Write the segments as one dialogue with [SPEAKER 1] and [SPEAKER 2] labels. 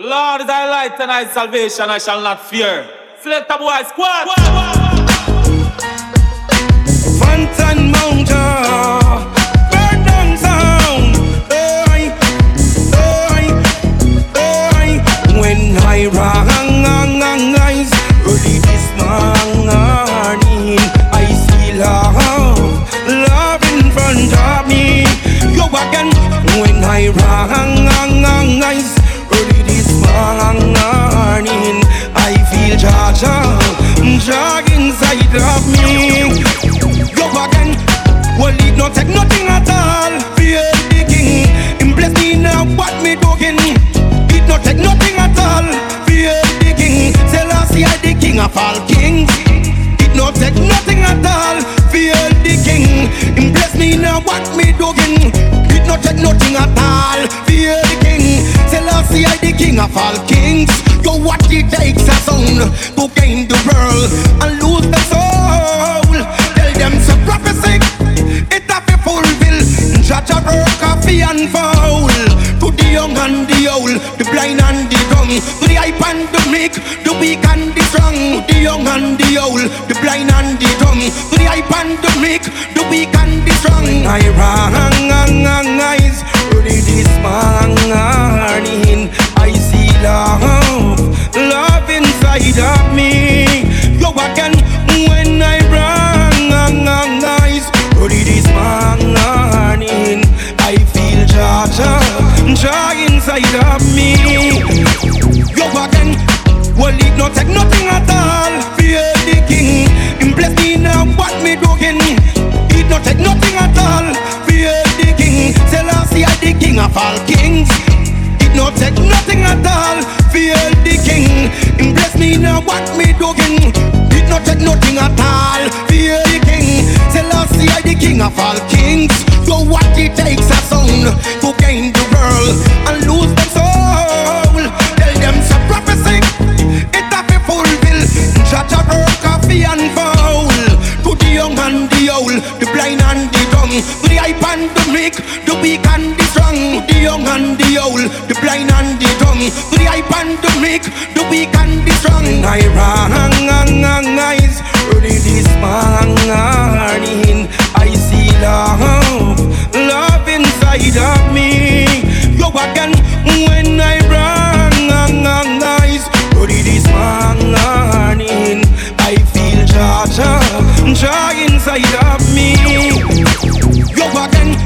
[SPEAKER 1] Lord is thy light and thy salvation, I shall not fear. Select a boy squad.
[SPEAKER 2] Fantan Mojah, of me. Yo again, well it not take nothing at all. Feel the king, him bless me now. What me doing? It not take nothing at all. Feel the king, Selassie I the king of all kings. It not take nothing at all. Feel the king, him bless me now. What me doing? It not take nothing at all. Feel the king, Selassie I the king of all kings. What it takes a sound to gain the world and lose the soul. Tell them some prophecy, it have to fulfill. Judge a work coffee and foul. To the young and the old, the blind and the dumb, to the hype and the meek, the weak and the strong. The young and the old, the blind and the dumb, to the hype and the meek, the weak and the strong. I rang of me. Yo again when I rang eyes early this morning. I feel Jah Jah, joy inside of me. Yo again, well it not take nothing at all. Feel the king, him bless me now. What me doing? It not take nothing at all. Feel the king, Selassie I the king of all kings. Of all kings. So what it takes a sound to gain the world and lose the soul. Tell them some prophecy. It have to fulfill. Judge a work coffee and foul. To the young and the old, the blind and the dumb, the hype and the meek, the weak and the strong. The young and the old, the blind and the dumb, the hype and the meek, the weak and the strong. I rang eyes early this morning. Joy inside of me. Yo again,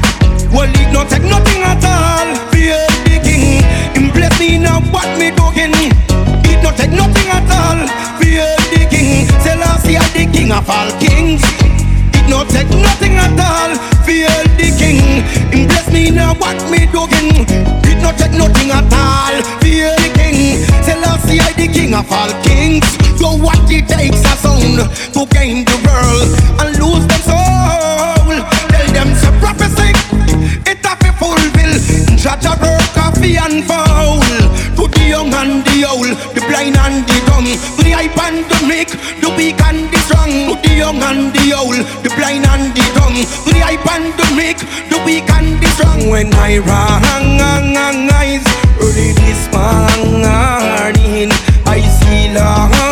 [SPEAKER 2] well it not take nothing at all. Feel the king, him bless me now. What me doing? It not take nothing at all. Feel the king, Selassie the king of all kings. It not take nothing at all. Feel the king, him bless me now. What me doing? The blind and the dumb, the hype and the meek, the weak and the strong. The young and the old, the blind and the dumb, the hype and the meek, the weak and the strong. When I rang eyes early this morning, I see love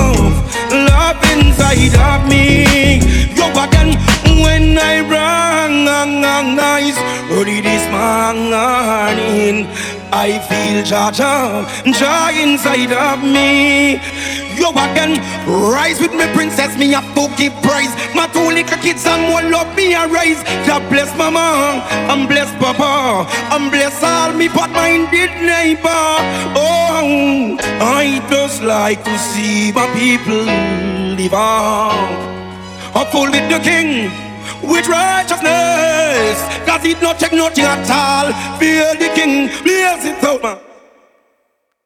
[SPEAKER 2] I feel Jah Jah, joy inside of me. Yo again, rise with me, princess. Me to give praise. My two little kids and one love me a rise. God bless mama, and bless papa, and bless all me but minded neighbor. Oh, I just like to see my people live on. Uphold with the king with righteousness. Cause it not take nothing at all. Fear the king, blaze it out, man.